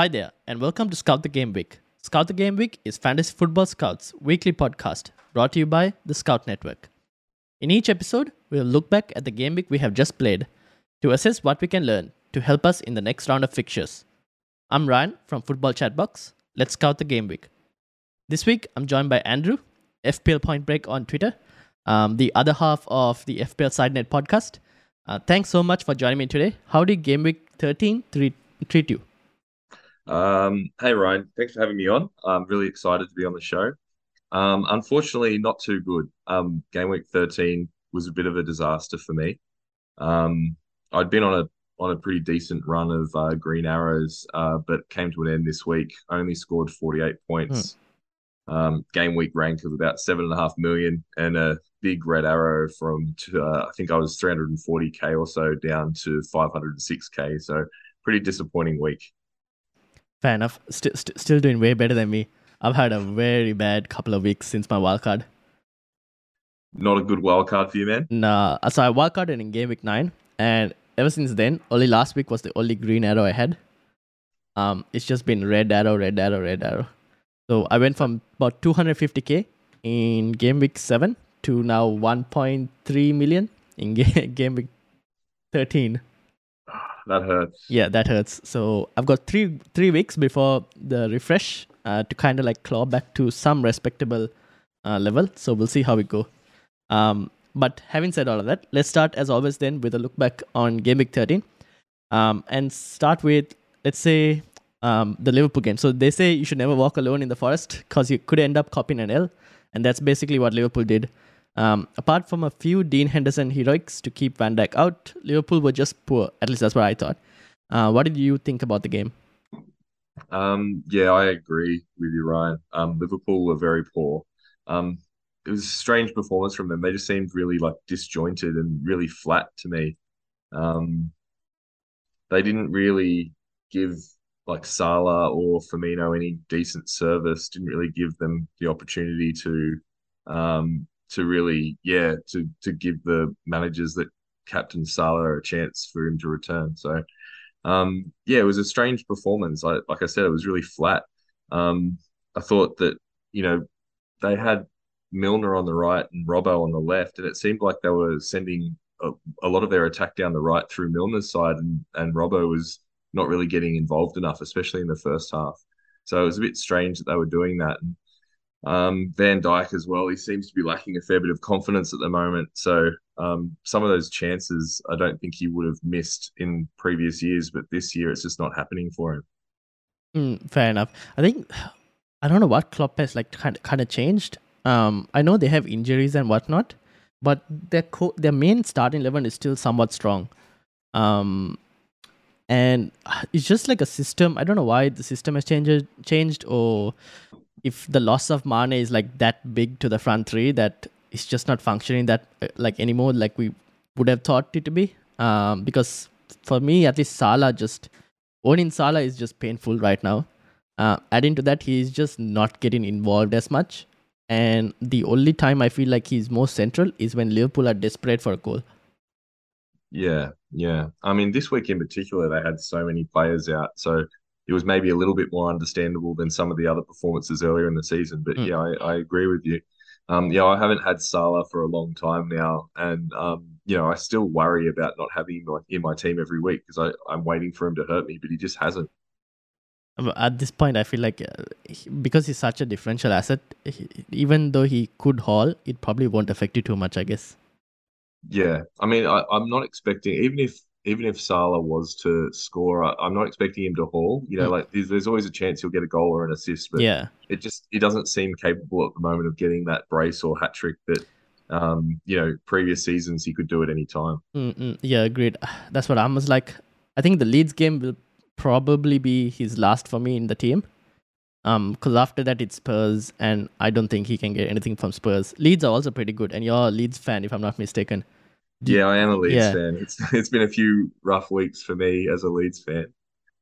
Hi there, and welcome to Scout the Game Week. Scout the Game Week is Fantasy Football Scouts' weekly podcast brought to you by the Scout Network. In each episode, we'll look back at the game week we have just played to assess what we can learn to help us in the next round of fixtures. I'm Ryan from Football Chatbox. Let's scout the game week. This week, I'm joined by Andrew, FPL Point Break on Twitter, um, the other half of the FPL SideNet podcast. Uh, thanks so much for joining me today. How did game week 13 treat, treat you? Um, hey Ryan, thanks for having me on. I'm really excited to be on the show. Um, unfortunately, not too good. Um, game week 13 was a bit of a disaster for me. Um, I'd been on a on a pretty decent run of uh, green arrows, uh, but came to an end this week. Only scored 48 points. Um, game week rank of about seven and a half million, and a big red arrow from to, uh, I think I was 340k or so down to 506k. So pretty disappointing week. Fair enough. St- st- still doing way better than me. I've had a very bad couple of weeks since my wildcard. Not a good wild card for you, man. Nah, so I wildcarded in game week nine, and ever since then, only last week was the only green arrow I had. Um, it's just been red arrow, red arrow, red arrow. So I went from about 250k in game week seven to now 1.3 million in game, game week 13 that hurts. Yeah, that hurts. So I've got three three weeks before the refresh uh, to kind of like claw back to some respectable uh, level. So we'll see how we go. Um, but having said all of that, let's start as always then with a look back on Game Week 13, um, and start with let's say um, the Liverpool game. So they say you should never walk alone in the forest because you could end up copying an L, and that's basically what Liverpool did. Um, apart from a few Dean Henderson heroics to keep Van Dijk out, Liverpool were just poor. At least that's what I thought. Uh, what did you think about the game? Um, yeah, I agree with you, Ryan. Um, Liverpool were very poor. Um, it was a strange performance from them. They just seemed really like disjointed and really flat to me. Um, they didn't really give like Salah or Firmino any decent service. Didn't really give them the opportunity to um, to really, yeah, to to give the managers that captain Salah a chance for him to return. So, um, yeah, it was a strange performance. I, like I said, it was really flat. Um, I thought that you know they had Milner on the right and Robbo on the left, and it seemed like they were sending a, a lot of their attack down the right through Milner's side, and and Robbo was not really getting involved enough, especially in the first half. So it was a bit strange that they were doing that. And um, Van Dijk as well. He seems to be lacking a fair bit of confidence at the moment. So um, some of those chances, I don't think he would have missed in previous years, but this year it's just not happening for him. Mm, fair enough. I think I don't know what Klopp has like kind of, kind of changed. Um, I know they have injuries and whatnot, but their co- their main starting eleven is still somewhat strong. Um, and it's just like a system. I don't know why the system has changed changed or if the loss of Mane is like that big to the front three that it's just not functioning that uh, like anymore like we would have thought it to be. Um, because for me at least Salah just owning Salah is just painful right now. Uh, adding to that, he's just not getting involved as much. And the only time I feel like he's most central is when Liverpool are desperate for a goal. Yeah, yeah. I mean, this week in particular, they had so many players out. So it was maybe a little bit more understandable than some of the other performances earlier in the season. But mm. yeah, I, I, agree with you. Um, yeah, I haven't had Salah for a long time now, and um, you know, I still worry about not having him in my team every week because I'm waiting for him to hurt me, but he just hasn't. At this point, I feel like uh, because he's such a differential asset, even though he could haul, it probably won't affect you too much, I guess. Yeah, I mean, I, I'm not expecting even if even if Salah was to score, I, I'm not expecting him to haul. You know, Mm. like there's, there's always a chance he'll get a goal or an assist, but yeah. it just it doesn't seem capable at the moment of getting that brace or hat trick that um you know previous seasons he could do at any time. Mm-mm. Yeah, agreed. That's what I was like. I think the Leeds game will probably be his last for me in the team. Um, because after that it's Spurs, and I don't think he can get anything from Spurs. Leeds are also pretty good, and you're a Leeds fan, if I'm not mistaken. Yeah, I am a Leeds Yeah. fan. It's it's been a few rough weeks for me as a Leeds fan.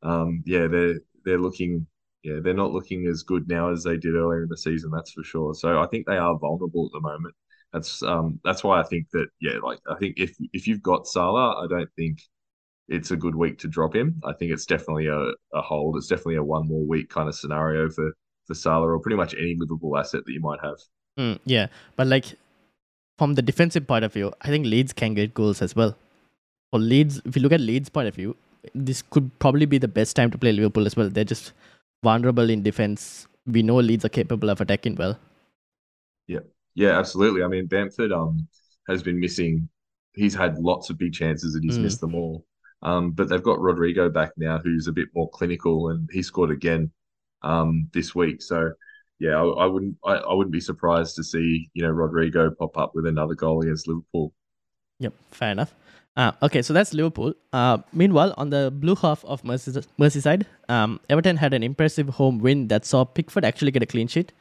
Um, yeah, they're they're looking yeah they're not looking as good now as they did earlier in the season. That's for sure. So I think they are vulnerable at the moment. That's um that's why I think that yeah like I think if if you've got Salah, I don't think it's a good week to drop him. I think it's definitely a, a hold. It's definitely a one more week kind of scenario for for Salah or pretty much any Liverpool asset that you might have. Mm, yeah, but like from the defensive point of view, I think Leeds can get goals as well. For Leeds, if you look at Leeds' point of view, this could probably be the best time to play Liverpool as well. They're just vulnerable in defense. We know Leeds are capable of attacking well. Yeah, yeah, absolutely. I mean, Bamford um has been missing. He's had lots of big chances and he's Mm. missed them all. Um, but they've got Rodrigo back now, who's a bit more clinical, and he scored again um this week. So yeah, I, I wouldn't I, I wouldn't be surprised to see you know Rodrigo pop up with another goal against Liverpool. Yep, fair enough. Uh, okay, so that's Liverpool. Uh, meanwhile, on the blue half of Merseys- Merseyside, um, Everton had an impressive home win that saw Pickford actually get a clean sheet.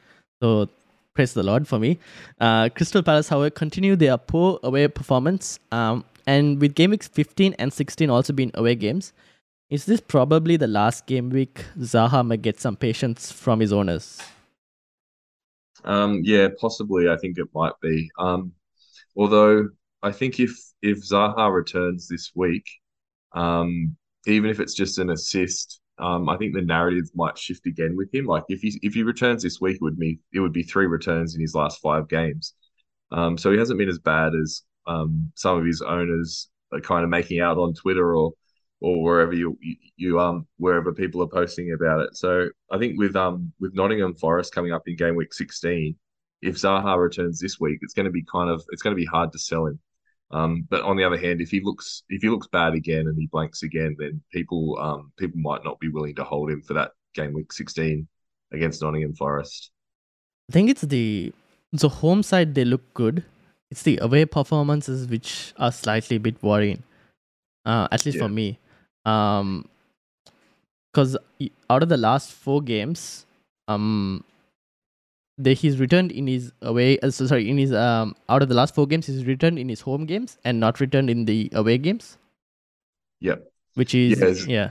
So praise the Lord for me. Uh, Crystal Palace, however, continue their poor away performance. Um, and with game weeks 15 and 16 also being away games, is this probably the last game week Zaha may get some patience from his owners? Um, yeah, possibly. I think it might be. Um, although I think if if Zaha returns this week, um, even if it's just an assist, um, I think the narrative might shift again with him. Like if he if he returns this week, it would be it would be three returns in his last five games. Um, so he hasn't been as bad as um some of his owners are kind of making out on Twitter or or wherever you, you you um wherever people are posting about it. So I think with um with Nottingham Forest coming up in game week 16, if Zaha returns this week, it's going to be kind of it's going to be hard to sell him. Um, but on the other hand, if he looks if he looks bad again and he blanks again, then people um people might not be willing to hold him for that game week 16 against Nottingham Forest. I think it's the the home side they look good. It's the away performances which are slightly a bit worrying. Uh, at least Yeah. for me. Um because out of the last four games, um they, he's returned in his away uh, so sorry, in his um out of the last four games he's returned in his home games and not returned in the away games. Yep. Which is Yes. yeah.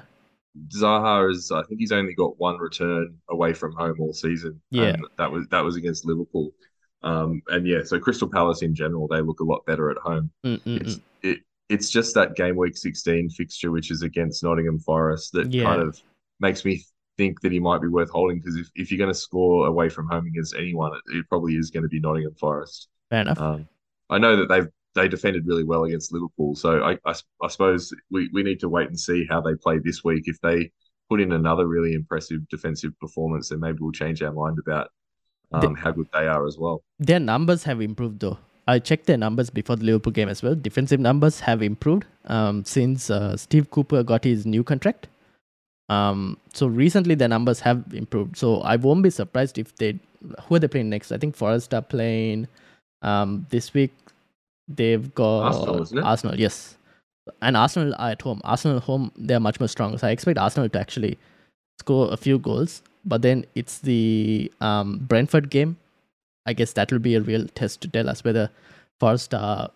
Zaha is I think he's only got one return away from home all season. Yeah. That was that was against Liverpool. Um and yeah, so Crystal Palace in general, they look a lot better at home. Mm, mm, It's mm. it it's just that game week 16 fixture which is against Nottingham Forest that Yeah. kind of makes me think that he might be worth holding because if, if you're going to score away from home against anyone it, it probably is going to be Nottingham Forest. Fair enough. Um, I know that they've they defended really well against Liverpool, so I, I, I suppose we, we need to wait and see how they play this week. If they put in another really impressive defensive performance, then maybe we'll change our mind about um, how good they are as well. Their numbers have improved though. I checked their numbers before the Liverpool game as well. Defensive numbers have improved um, since uh, Steve Cooper got his new contract. Um, so recently their numbers have improved. So I won't be surprised if they who are they playing next? I think Forest are playing um, this week. They've got Arsenal, isn't it? Arsenal, yes. And Arsenal are at home. Arsenal home, they're much more strong. So I expect Arsenal to actually score a few goals. But then it's the um, Brentford game. I guess that will be a real test to tell us whether Forest are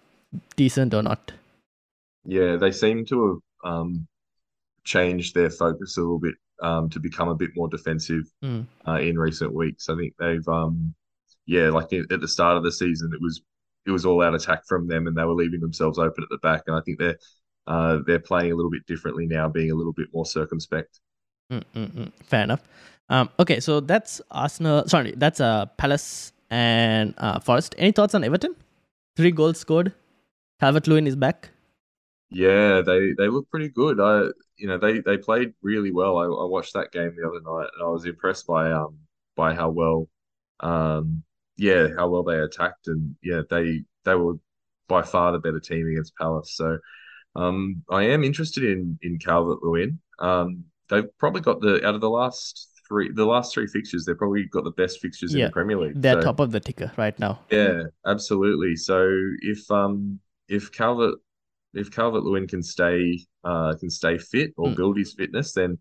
decent or not. Yeah, they seem to have um, changed their focus a little bit um, to become a bit more defensive Mm. uh, in recent weeks. I think they've, um, yeah, like at the start of the season, it was it was all out attack from them, and they were leaving themselves open at the back. And I think they're uh, they're playing a little bit differently now, being a little bit more circumspect. Mm-mm-mm. Fair enough. Um, okay, so that's Arsenal. Sorry, that's uh, Palace and uh, Forest. Any thoughts on Everton? Three goals scored. Calvert Lewin is back. Yeah, they they look pretty good. I you know they they played really well. I, I watched that game the other night and I was impressed by um by how well um yeah how well they attacked and yeah they they were by far the better team against Palace. So um I am interested in in Calvert Lewin. Um they've probably got the out of the last three the last three fixtures they've probably got the best fixtures in the Premier League. They're So, top of the ticker right now. yeah, absolutely. So if um if Calvert if Calvert Lewin can stay uh can stay fit or Mm. build his fitness, then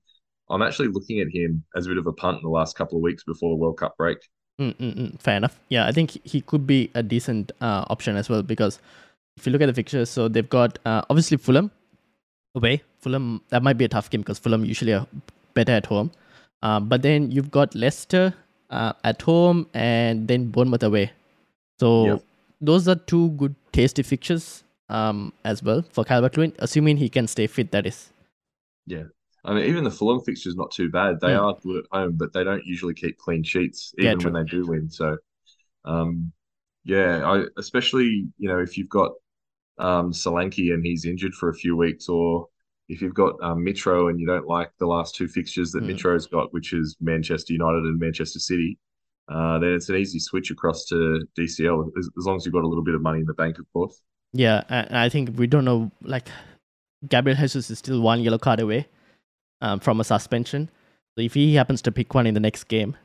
I'm actually looking at him as a bit of a punt in the last couple of weeks before the World Cup break. Mm, mm, mm, fair enough. Yeah, I think he could be a decent uh, option as well because if you look at the fixtures, so they've got uh, obviously Fulham away. Fulham that might be a tough game because Fulham usually are better at home. Um, but then you've got Leicester uh, at home and then Bournemouth away. So Yep. those are two good tasty fixtures um, as well for Calvert Lewin, assuming he can stay fit. That is. Yeah. I mean, even the Fulham fixture's not too bad. They Mm. are good at home, but they don't usually keep clean sheets, Yeah, even when they do win. So, um, yeah, I especially you know if you've got um Solanke and he's injured for a few weeks, or if you've got um, Mitro and you don't like the last two fixtures that Mm. Mitro's got, which is Manchester United and Manchester City, uh, then it's an easy switch across to DCL as, as long as you've got a little bit of money in the bank, of course. Yeah, and I think we don't know. Like, Gabriel Jesus is still one yellow card away um, from a suspension. So if he happens to pick one in the next game,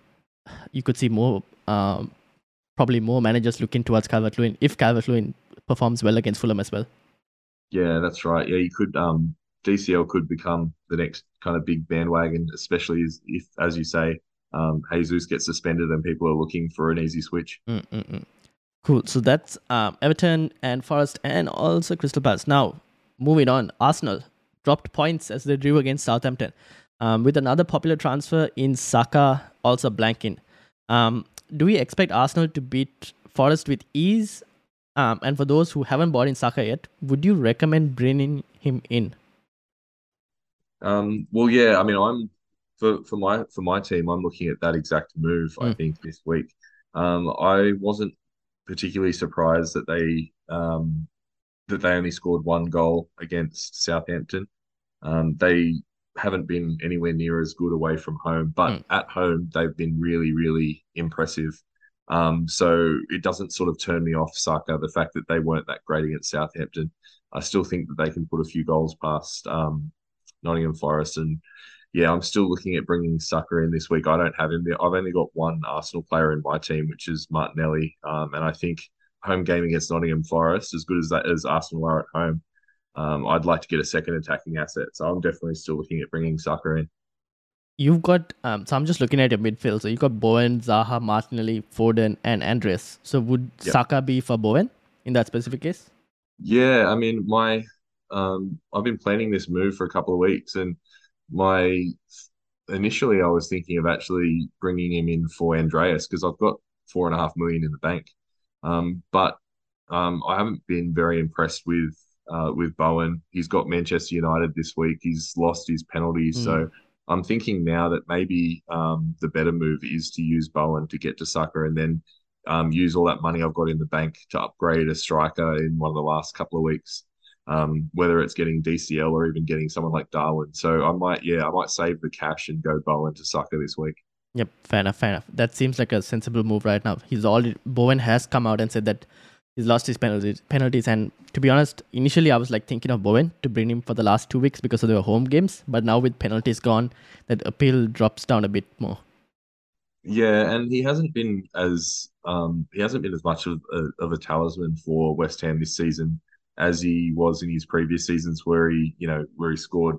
you could see more, um, probably more managers looking towards Calvert Lewin if Calvert Lewin performs well against Fulham as well. Yeah, that's right. Yeah, you could um DCL could become the next kind of big bandwagon, especially as, if, as you say, um, Jesus gets suspended and people are looking for an easy switch. Mm-mm-mm. Cool. So that's um, Everton and Forest and also Crystal Palace. Now, moving on, Arsenal dropped points as they drew against Southampton um, with another popular transfer in Saka also blanking. Um, do we expect Arsenal to beat Forest with ease? Um, and for those who haven't bought in Saka yet, would you recommend bringing him in? Um, well, yeah, I mean, I'm for for my for my team, I'm looking at that exact move. I Mm. think this week. Um, I wasn't particularly surprised that they um that they only scored one goal against Southampton. Um, they haven't been anywhere near as good away from home, but Mm. at home they've been really, really impressive. Um, so it doesn't sort of turn me off Saka, the fact that they weren't that great against Southampton. I still think that they can put a few goals past um, Nottingham Forest. And yeah, I'm still looking at bringing Saka in this week. I don't have him there. I've only got one Arsenal player in my team, which is Martinelli. Um, and I think home game against Nottingham Forest, as good as that as Arsenal are at home, um, I'd like to get a second attacking asset. So I'm definitely still looking at bringing Saka in. You've got, um, so I'm just looking at your midfield. So you've got Bowen, Zaha, Martinelli, Foden, and Andres. So would Yep. Saka be for Bowen in that specific case? Yeah, I mean, my um, I've been planning this move for a couple of weeks, and my initially I was thinking of actually bringing him in for Andreas because I've got four and a half million in the bank. Um, but um, I haven't been very impressed with uh, with Bowen. He's got Manchester United this week. He's lost his penalties, so I'm thinking now that maybe um, the better move is to use Bowen to get to Saka and then um, use all that money I've got in the bank to upgrade a striker in one of the last couple of weeks. Um, whether it's getting DCL or even getting someone like Darwin. So I might, yeah, I might save the cash and go Bowen to Saka this week. Yep, fair enough, fair enough. That seems like a sensible move right now. He's already Bowen has come out and said that he's lost his penalties penalties and to be honest, initially I was like thinking of Bowen to bring him for the last two weeks because of their home games, but now with penalties gone, that appeal drops down a bit more. Yeah, and he hasn't been as um, he hasn't been as much of a, of a talisman for West Ham this season as he was in his previous seasons, where he you know where he scored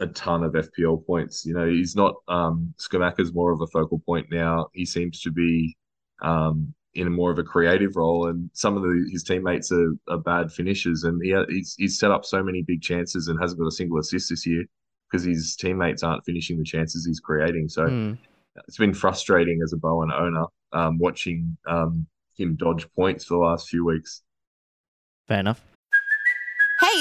a ton of FPL points. You know, he's not um Scamacca's more of a focal point now. He seems to be um in a more of a creative role, and some of the, his teammates are, are bad finishers, and he he's he's set up so many big chances and hasn't got a single assist this year because his teammates aren't finishing the chances he's creating. So Hmm. it's been frustrating as a Bowen owner um, watching um, him dodge points for the last few weeks. Fair enough.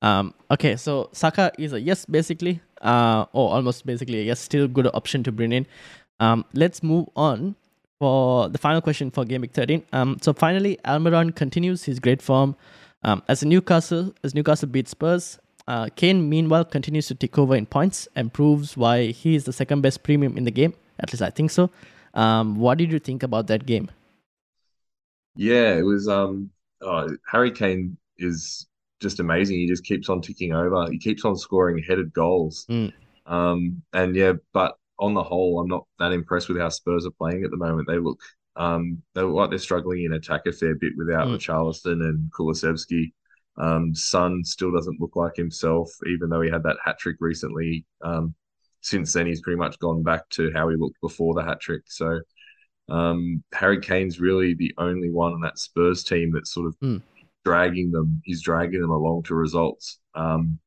Um, okay, so Saka is a yes, basically, uh, or almost basically a yes, still good option to bring in. Um, let's move on for the final question for Game Week 13. Um, so finally, Almiron continues his great form. Um, as Newcastle, as Newcastle beats Spurs, uh, Kane meanwhile continues to take over in points and proves why he is the second best premium in the game. At least I think so. Um, what did you think about that game? Yeah, it was. Um, oh, Harry Kane is just amazing. He just keeps on ticking over. He keeps on scoring headed goals. Mm. Um, and yeah, but on the whole, I'm not that impressed with how Spurs are playing at the moment. They look, um, they look like they're struggling in attack a fair bit without Mm. Richarlison and Kulusevski. Um, Son still doesn't look like himself, even though he had that hat trick recently. Um, since then, he's pretty much gone back to how he looked before the hat trick. So, um, Harry Kane's really the only one on that Spurs team that's sort of Mm. Dragging them. He's dragging them along to results. Um,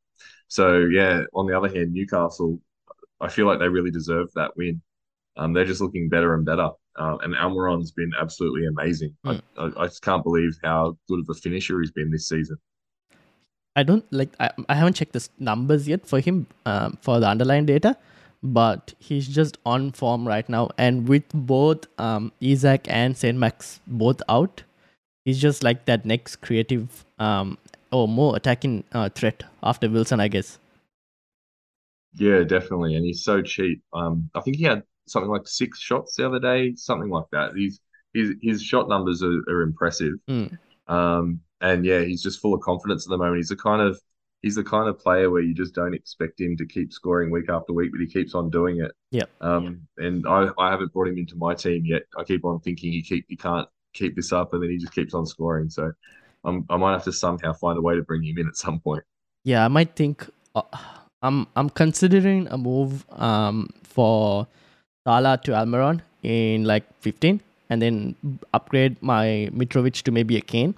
so yeah, on the other hand, Newcastle, I feel like they really deserve that win. Um, they're just looking better and better. Uh, and Almiron's been absolutely amazing. I, I, I just can't believe how good of a finisher he's been this season. I don't like. I, I haven't checked the numbers yet for him um, for the underlying data, but he's just on form right now. And with both um, Isak and Saint Max both out, he's just like that next creative um, or more attacking uh, threat after Wilson, I guess. Yeah, definitely. And he's so cheap. Um, I think he had something like six shots the other day, something like that. He's his his shot numbers are, are impressive. Mm. Um, and yeah, he's just full of confidence at the moment. He's the kind of he's the kind of player where you just don't expect him to keep scoring week after week, but he keeps on doing it. Yeah. Um, and I, I haven't brought him into my team yet. I keep on thinking he keep he can't keep this up, and then he just keeps on scoring. So I'm, I might have to somehow find a way to bring him in at some point. Yeah, I might think. Uh, I'm I'm considering a move um for Salah to Almiron in like 15, and then upgrade my Mitrovic to maybe a Kane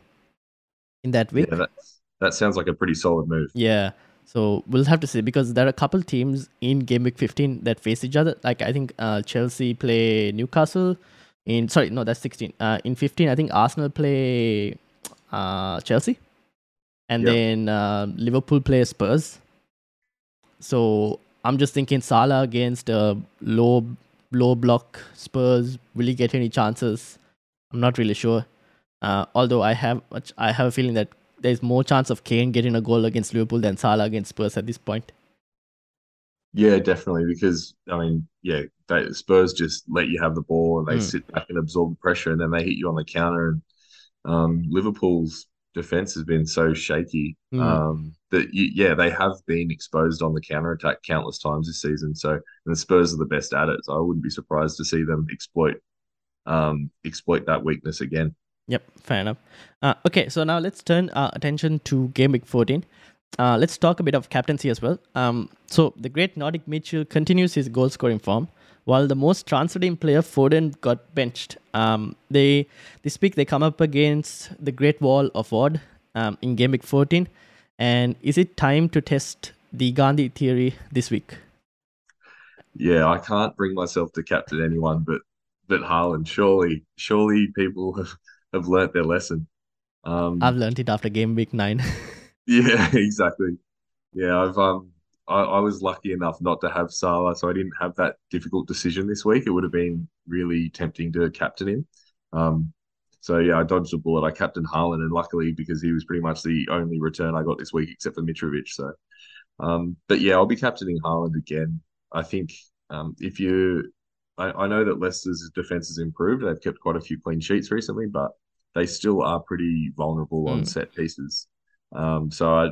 in that week. Yeah, that's, that sounds like a pretty solid move. Yeah. So we'll have to see because there are a couple teams in game week 15 that face each other. Like I think uh, Chelsea play Newcastle in sorry no that's 16. Uh, in 15 I think Arsenal play uh, Chelsea, and Yep. then uh, Liverpool play Spurs. So I'm just thinking Salah against uh, low low block Spurs. Will he get any chances? I'm not really sure. Uh, although I have I have a feeling that there's more chance of Kane getting a goal against Liverpool than Salah against Spurs at this point. Yeah, definitely. Because I mean, yeah, they, Spurs just let you have the ball and they Mm. sit back and absorb the pressure, and then they hit you on the counter. And um, Liverpool's defense has been so shaky Mm. um, that you, yeah, they have been exposed on the counter attack countless times this season. So, and the Spurs are the best at it. So I wouldn't be surprised to see them exploit um, exploit that weakness again. Yep, fair enough. Uh, okay, so now let's turn our attention to game week 14. Uh, let's talk a bit of captaincy as well. Um, so the great Nordic meat shield continues his goal scoring form, while the most transferred in player Foden got benched. Um, they this week they come up against the Great Wall of Ward um, in game week 14. And is it time to test the Gandhi theory this week? Yeah, I can't bring myself to captain anyone but but Haaland. Surely, surely people have, have learnt their lesson. Um, I've learned it after game week nine. Yeah, exactly. Yeah, I've um I, I was lucky enough not to have Salah, so I didn't have that difficult decision this week. It would have been really tempting to captain him. Um so yeah, I dodged a bullet. I captained Haaland, and luckily because he was pretty much the only return I got this week, except for Mitrovic. So, um, but yeah, I'll be captaining Haaland again. I think um, if you, I, I know that Leicester's defense has improved. They've kept quite a few clean sheets recently, but they still are pretty vulnerable on Mm. set pieces. Um, so I,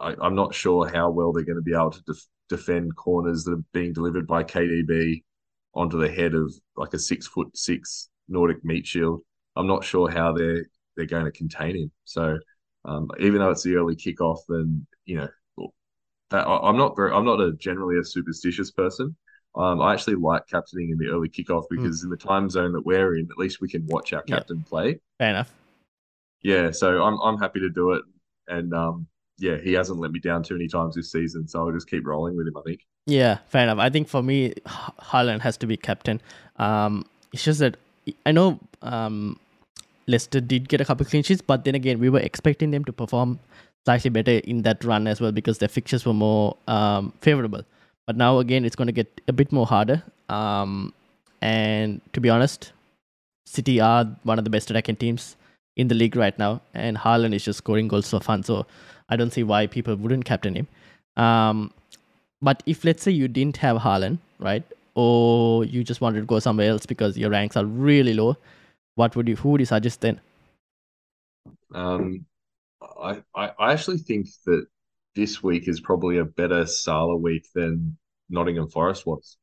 I, I'm not sure how well they're going to be able to def- defend corners that are being delivered by KDB onto the head of like a six foot six Nordic meat shield. I'm not sure how they're they're going to contain him. So um, even though it's the early kickoff, and you know that I- I'm not very I'm not a generally a superstitious person. Um, I actually like captaining in the early kickoff because in the time zone that we're in, at least we can watch our Yeah. captain play. Fair enough. Yeah, so I'm I'm happy to do it, and um, yeah, he hasn't let me down too many times this season, so I'll just keep rolling with him. I think. Yeah, fair enough. I think for me, Haaland has to be captain. Um, it's just that I know um, Leicester did get a couple clean sheets, but then again, we were expecting them to perform slightly better in that run as well because their fixtures were more um, favorable. But now again, it's going to get a bit more harder. Um, and to be honest, City are one of the best attacking teams in the league right now, and Haaland is just scoring goals for fun. So I don't see why people wouldn't captain him. Um, but if let's say you didn't have Haaland, right, or you just wanted to go somewhere else because your ranks are really low, what would you? Who would you suggest then? Um, I, I actually think that this week is probably a better Salah week than Nottingham Forest was.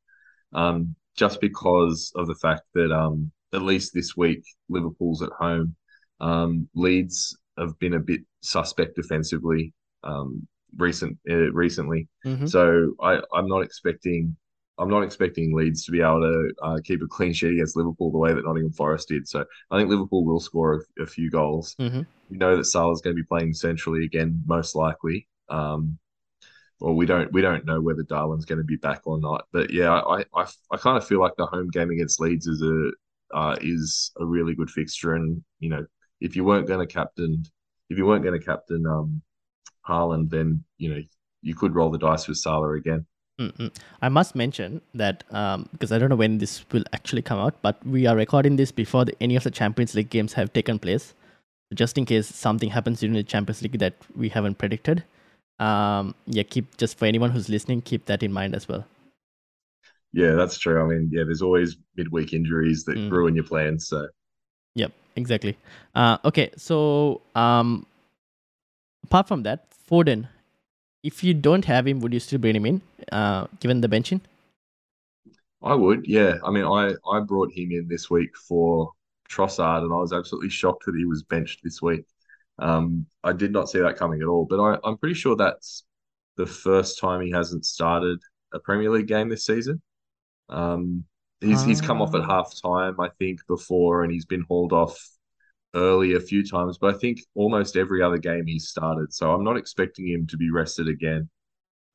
Um, just because of the fact that um, at least this week Liverpool's at home. Um, Leeds have been a bit suspect defensively um, recent uh, recently, Mhm. so I I'm not expecting I'm not expecting Leeds to be able to uh, keep a clean sheet against Liverpool the way that Nottingham Forest did. So I think Liverpool will score a, a few goals. Mhm. We know that Salah's going to be playing centrally again, most likely. Um, well, we don't we don't know whether Darwin's going to be back or not. But yeah, I I, I kind of feel like the home game against Leeds is a uh, is a really good fixture, and you know if you weren't going to captain if you weren't going to captain um Haaland, then you know you could roll the dice with Salah again. Mm-mm. I must mention that um, because I don't know when this will actually come out, but we are recording this before the, any of the Champions League games have taken place. Just in case something happens during the Champions League that we haven't predicted. Um, yeah, keep just for anyone who's listening, keep that in mind as well. Yeah, that's true. I mean, yeah, there's always midweek injuries that Mm. ruin your plans. So Yep, exactly. Uh, okay, so um, apart from that, Foden, if you don't have him, would you still bring him in, uh, given the benching? I would, yeah. I mean, I I brought him in this week for Trossard, and I was absolutely shocked that he was benched this week. Um, I did not see that coming at all, but I, I'm pretty sure that's the first time he hasn't started a Premier League game this season. Um, he's he's come off at Ah. half time, I think, before, and he's been hauled off early a few times, but I think almost every other game he's started. So I'm not expecting him to be rested again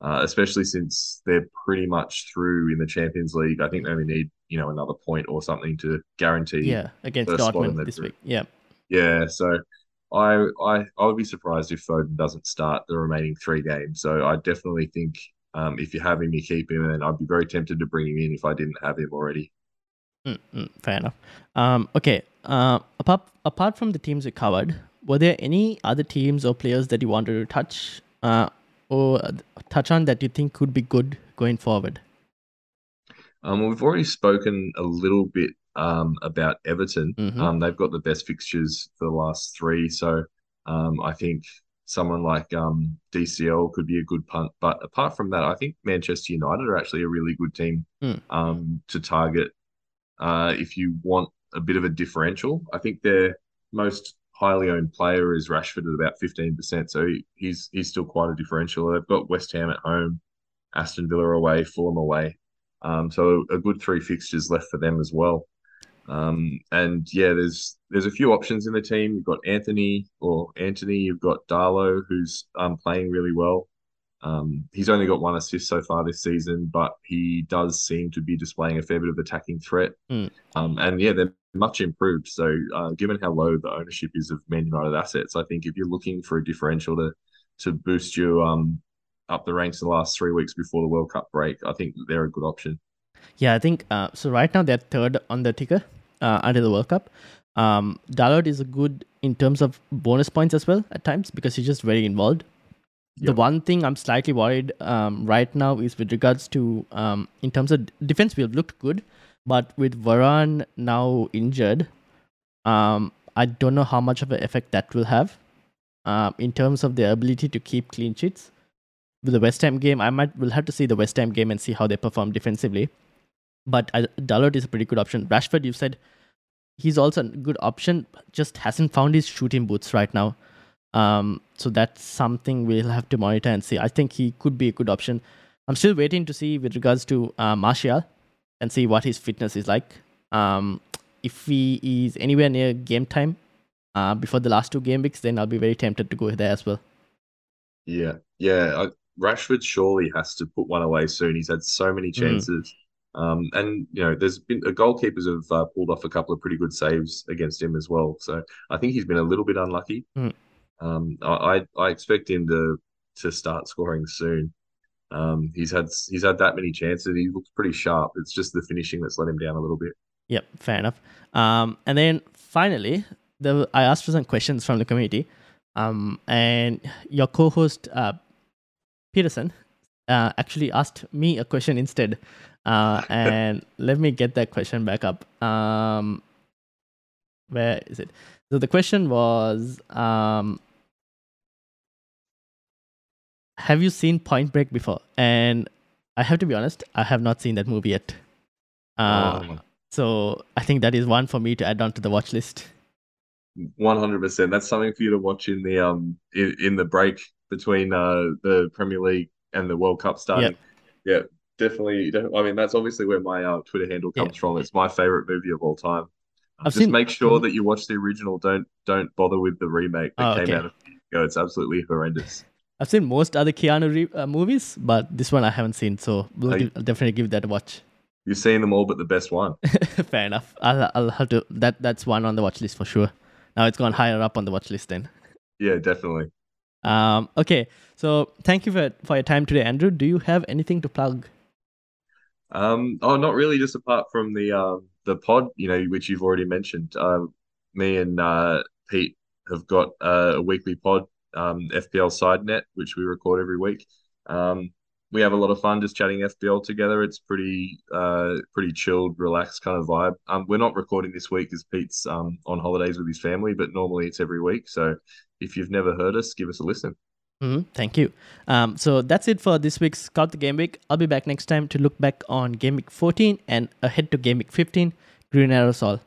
uh, especially since they're pretty much through in the Champions League. I think they only need you know another point or something to guarantee. Yeah, against first spot in Dortmund this group. week. Yeah. Yeah, so I I I would be surprised if Foden doesn't start the remaining three games. So I definitely think um, if you have him, you keep him, and I'd be very tempted to bring him in if I didn't have him already. Mm, mm, fair enough. Um, okay. Uh, apart apart from the teams we covered, were there any other teams or players that you wanted to touch uh, or touch on that you think could be good going forward? Um, we've already spoken a little bit um, about Everton. Mhm. Um, they've got the best fixtures for the last three, so um, I think someone like um, DCL could be a good punt. But apart from that, I think Manchester United are actually a really good team Mm. um, to target uh, if you want a bit of a differential. I think their most highly owned player is Rashford at about fifteen percent, so he's he's still quite a differential. They've got West Ham at home, Aston Villa away, Fulham away. Um, so a good three fixtures left for them as well. Um, and yeah, there's there's a few options in the team. You've got Anthony or Anthony. You've got Dalot, who's um, playing really well. Um, he's only got one assist so far this season, but he does seem to be displaying a fair bit of attacking threat. Mm. Um, and yeah, they're much improved. So uh, given how low the ownership is of Man United assets, I think if you're looking for a differential to to boost you um, up the ranks in the last three weeks before the World Cup break, I think they're a good option. Yeah, I think uh, so. Right now, they're third on the ticker uh, under the World Cup. Um, Dalot is a good in terms of bonus points as well at times because he's just very involved. The one thing I'm slightly worried um, right now is with regards to um, in terms of defense, we have looked good, but with Varane now injured, um, I don't know how much of an effect that will have um, in terms of their ability to keep clean sheets. With the West Ham game, I might will have to see the West Ham game and see how they perform defensively. But I, Dalot is a pretty good option. Rashford, you said he's also a good option, just hasn't found his shooting boots right now. Um, so that's something we'll have to monitor and see. I think he could be a good option. I'm still waiting to see with regards to uh, Martial and see what his fitness is like. Um, if he is anywhere near game time uh, before the last two game weeks, then I'll be very tempted to go there as well. Yeah, yeah. I, Rashford surely has to put one away soon. He's had so many chances. Um, and you know, there's been uh, goalkeepers have uh, pulled off a couple of pretty good saves against him as well. So I think he's been a little bit unlucky. Mm. Um, I, I I expect him to to start scoring soon. Um, he's had he's had that many chances. He looks pretty sharp. It's just the finishing that's let him down a little bit. Yep, fair enough. Um, and then finally, the I asked for some questions from the community. Um, and your co-host uh, Peterson uh, actually asked me a question instead. Uh, and let me get that question back up. Um, where is it? So the question was, um, have you seen Point Break before? And I have to be honest, I have not seen that movie yet. Uh, Oh. So I think that is one for me to add on to the watch list. One hundred percent. That's something for you to watch in the um in, in the break between uh the Premier League and the World Cup starting. Yeah, definitely. def- I mean, that's obviously where my uh, Twitter handle Yeah. comes from. It's my favorite movie of all time. I've Just seen- make sure Mhm. that you watch the original. Don't don't bother with the remake that Oh, came okay. out a ago. It's absolutely horrendous. I've seen most other Keanu Reeves uh, movies, but this one I haven't seen, so we'll Hey. give, I'll definitely give that a watch. You've seen them all, but the best one. Fair enough. I'll I'll have to that that's one on the watch list for sure. Now it's gone higher up on the watch list then. Yeah, definitely. Um, okay, so thank you for for your time today, Andrew. Do you have anything to plug? Um, oh, not really. Just apart from the um the pod, you know, which you've already mentioned. Um, me and uh, Pete have got uh, a weekly pod, um, FPL Side Net, which we record every week. Um, we have a lot of fun just chatting FPL together. It's pretty uh pretty chilled, relaxed kind of vibe. Um, we're not recording this week because Pete's um on holidays with his family, but normally it's every week. So if you've never heard us, give us a listen. Mhm, thank you. Um, so that's it for this week's Scout the Game Week. I'll be back next time to look back on Game Week 14 and ahead to Game Week 15. Green Arrows all.